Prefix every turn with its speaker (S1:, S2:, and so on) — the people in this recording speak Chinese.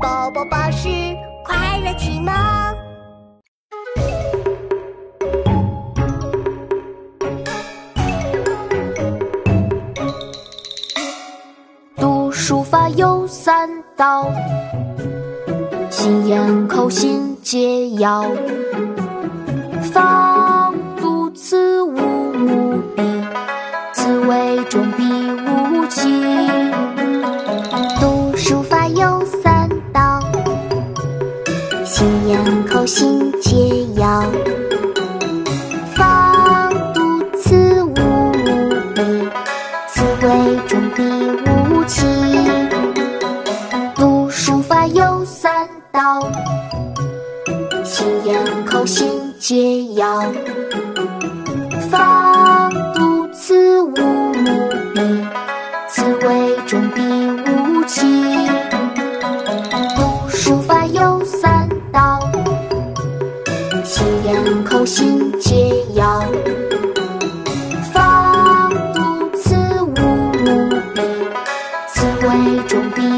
S1: 宝宝巴士快乐启蒙。
S2: 读书法有三道，心眼口心皆要。方读此无目的，此为中必无期。心皆要。方读此无目的，此为中必无期。读书法有三道，心眼口心皆要。方取人口心解药。方如此无目的，此为中病。